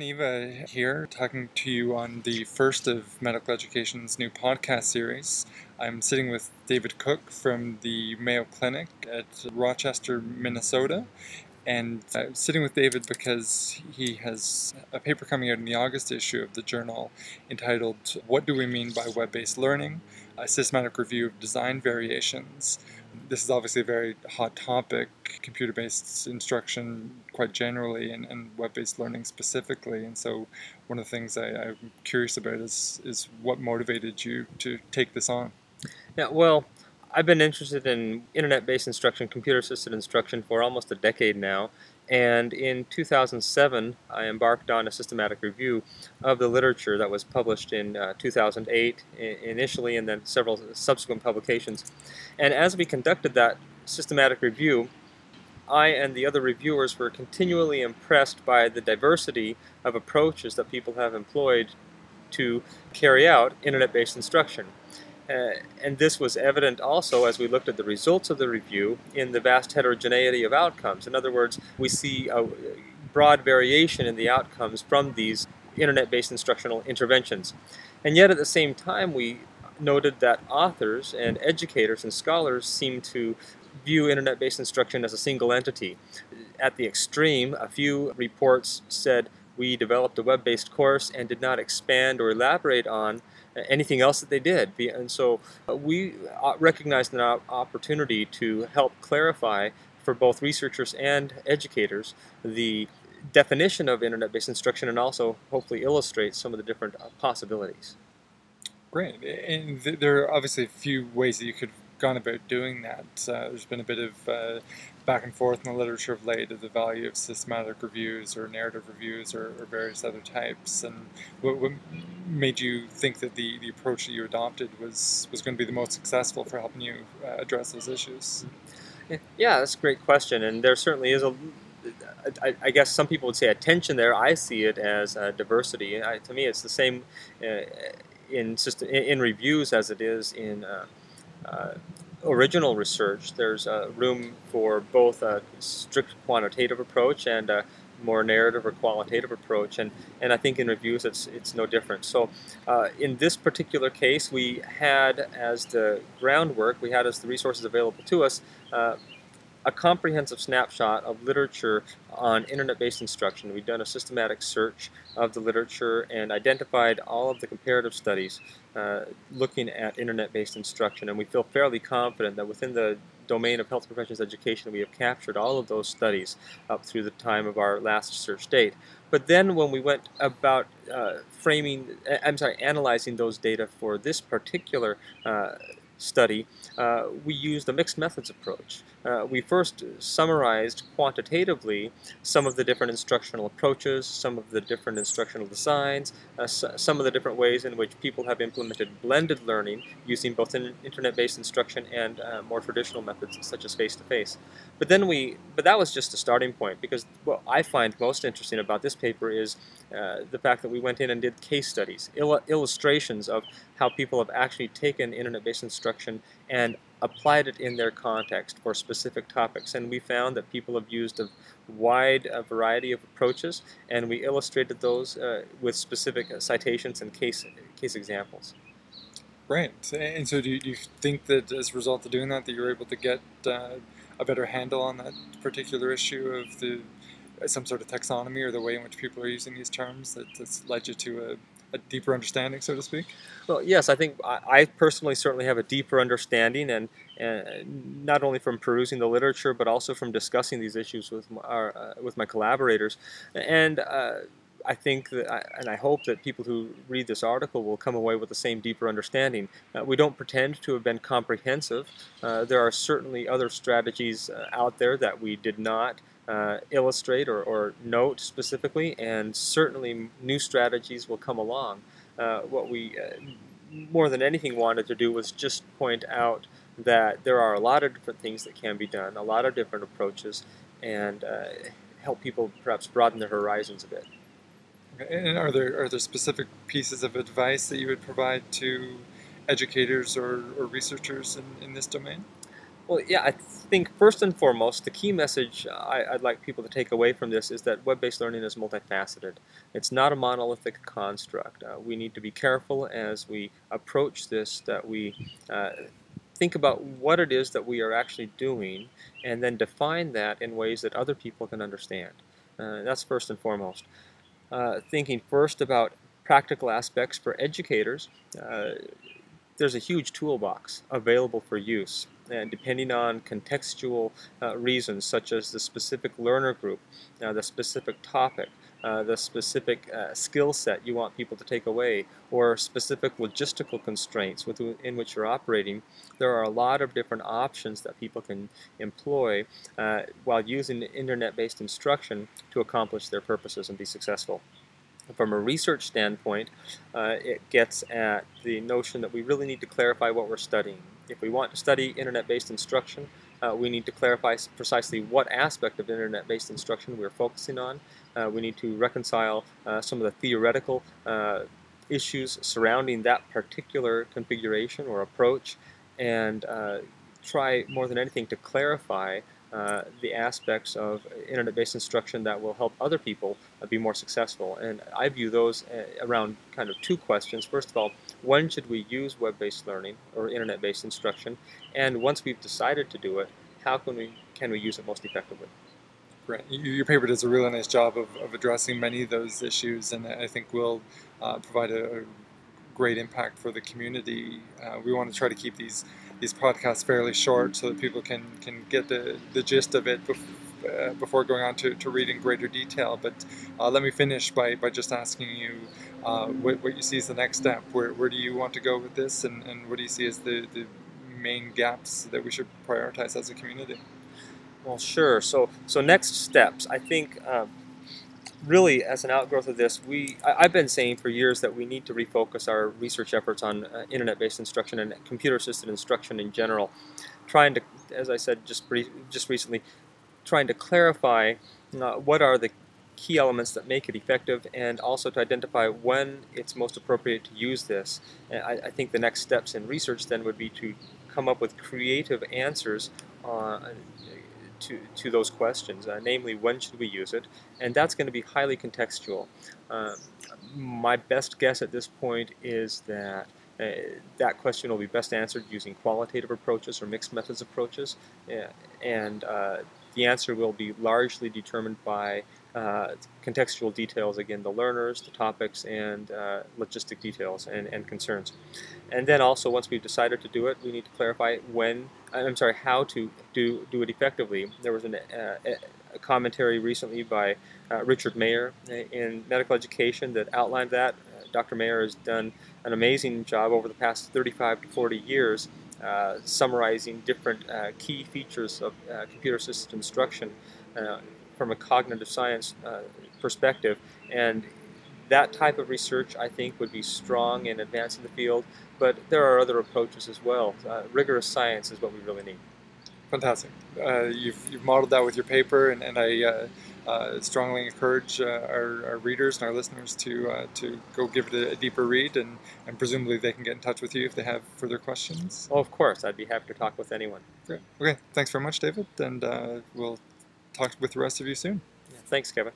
Kevin Eva here, talking to you on the first of Medical Education's new podcast series. I'm sitting with David Cook from the Mayo Clinic at Rochester, Minnesota. And I'm sitting with David because he has a paper coming out in the August issue of the journal entitled What Do We Mean by Web Based Learning? A Systematic Review of Design Variations this is obviously a very hot topic computer based instruction, quite generally, and, and web based learning specifically. And so, one of the things I, am curious about is, is what motivated you to take this on? Yeah, well, I've been interested in internet based instruction, computer assisted instruction for almost a decade now. And in 2007, I embarked on a systematic review of the literature that was published in uh, 2008 initially, and then several subsequent publications. And as we conducted that systematic review, I and the other reviewers were continually impressed by the diversity of approaches that people have employed to carry out internet based instruction. Uh, and this was evident also as we looked at the results of the review in the vast heterogeneity of outcomes. In other words, we see a broad variation in the outcomes from these internet based instructional interventions. And yet at the same time, we noted that authors and educators and scholars seem to view internet based instruction as a single entity. At the extreme, a few reports said we developed a web based course and did not expand or elaborate on anything else that they did. And so uh, we uh, recognized an opportunity to help clarify for both researchers and educators the definition of internet-based instruction and also hopefully illustrate some of the different uh, possibilities. Great. And there are obviously a few ways that you could gone about doing that. Uh, there's been a bit of uh, back and forth in the literature of late of the value of systematic reviews or narrative reviews or, or various other types. And what, what, made you think that the, the approach that you adopted was, was going to be the most successful for helping you uh, address those issues? Yeah, that's a great question. And there certainly is a I, guess some people would say attention there. I see it as uh, diversity. I, to me, it's the same uh, in system, in reviews as it is in uh, uh, original research, there's uh, room for both a strict quantitative approach and a more narrative or qualitative approach, and, and I think in reviews it's, it's no different. So, uh, in this particular case, we had as the groundwork, we had as the resources available to us, uh, a comprehensive snapshot of literature on internet-based instruction. We've done a systematic search of the literature and identified all of the comparative studies uh, looking at internet-based instruction, and we feel fairly confident that within the domain of health professions education, we have captured all of those studies up through the time of our last search date. But then when we went about uh, framing, I'm sorry, analyzing those data for this particular uh, study, uh, we used a mixed methods approach. Uh, we first summarized quantitatively some of the different instructional approaches, some of the different instructional designs, uh, some of the different ways in which people have implemented blended learning using both in internet-based instruction and uh, more traditional methods such as face-to-face. But then we, but that was just a starting point because what I find most interesting about this paper is uh, the fact that we went in and did case studies, il illustrations of how people have actually taken internet-based instruction and applied it in their context for specific topics. And we found that people have used a wide a variety of approaches, and we illustrated those uh, with specific citations and case case examples. Right. And so, do you, think that as a result of doing that, that you're able to get uh, a better handle on that particular issue of the some sort of taxonomy or the way in which people are using these terms that, that's led you to a a deeper understanding, so to speak? Well, yes, I think I, I personally certainly have a deeper understanding, and, and, not only from perusing the literature, but also from discussing these issues with my, our, uh, with my collaborators. And uh, I think that, I, and I hope that people who read this article will come away with the same deeper understanding. Uh, we don't pretend to have been comprehensive. Uh, there are certainly other strategies uh, out there that we did not uh, illustrate or, or, note specifically, and certainly new strategies will come along. Uh, what we uh, more than anything wanted to do was just point out that there are a lot of different things that can be done, a lot of different approaches, and uh, help people perhaps broaden their horizons a bit. And are there are there specific pieces of advice that you would provide to educators or, or researchers in, in this domain? Well, yeah, I think first and foremost, the key message I, would like people to take away from this is that web based learning is multifaceted. It's not a monolithic construct. Uh, we need to be careful as we approach this, that we uh, think about what it is that we are actually doing and then define that in ways that other people can understand. Uh, that's first and foremost. Uh, thinking first about practical aspects for educators, uh, there's a huge toolbox available for use and depending on contextual uh, reasons such as the specific learner group, uh, the specific topic, uh, the specific uh, skill set you want people to take away, or specific logistical constraints within which you're operating, there are a lot of different options that people can employ uh, while using internet-based instruction to accomplish their purposes and be successful. From a research standpoint, uh, it gets at the notion that we really need to clarify what we're studying. If we want to study internet-based instruction, uh, we need to clarify precisely what aspect of internet-based instruction we're focusing on. Uh, we need to reconcile uh, some of the theoretical uh, issues surrounding that particular configuration or approach and uh, try more than anything to clarify uh, the aspects of internet-based instruction that will help other people uh, be more successful. And I view those uh, around kind of two questions. First of all, when should we use web-based learning or internet-based instruction? And once we've decided to do it, how can we can we use it most effectively? Your paper does a really nice job of, of addressing many of those issues, and I think will uh, provide a, a, great impact for the community. Uh, we want to try to keep these these podcasts fairly short so that people can, can get the, the gist of it before, uh, before going on to, to read in greater detail. But uh, let me finish by, by just asking you uh, what, what you see as the next step. Where, where do you want to go with this, and, and what do you see as the, the main gaps that we should prioritize as a community? Well, sure. So, so next steps. I think um, really, as an outgrowth of this, we I, have been saying for years that we need to refocus our research efforts on uh, internet-based instruction and computer-assisted instruction in general, trying to, as I said just just recently, trying to clarify uh, what are the key elements that make it effective, and also to identify when it's most appropriate to use this. I, I think the next steps in research then would be to come up with creative answers uh, to, to those questions, uh, namely when should we use it, and that's going to be highly contextual. Uh, my best guess at this point is that uh, that question will be best answered using qualitative approaches or mixed methods approaches, and uh, the answer will be largely determined by uh, contextual details, again, the learners, the topics, and uh, logistic details and, and concerns. And then also, once we've decided to do it, we need to clarify when, I'm sorry, how to do, do it effectively. There was an, uh, a commentary recently by uh, Richard Mayer in Medical Education that outlined that. Uh, Dr. Mayer has done an amazing job over the past 35 to 40 years uh, summarizing different key features of computer-assisted instruction from a cognitive science uh, perspective. And that type of research, I think, would be strong in advancing the field. But there are other approaches as well. Uh, rigorous science is what we really need. Fantastic. Uh, you've, you've modeled that with your paper, and, and I uh, uh, strongly encourage uh, our, our, readers and our listeners to uh, to go give it a, a, deeper read, and, and presumably they can get in touch with you if they have further questions. Oh, of course. I'd be happy to talk with anyone. Great. Okay. Thanks very much, David, and uh, we'll talk with the rest of you soon. Yeah, thanks, Kevin.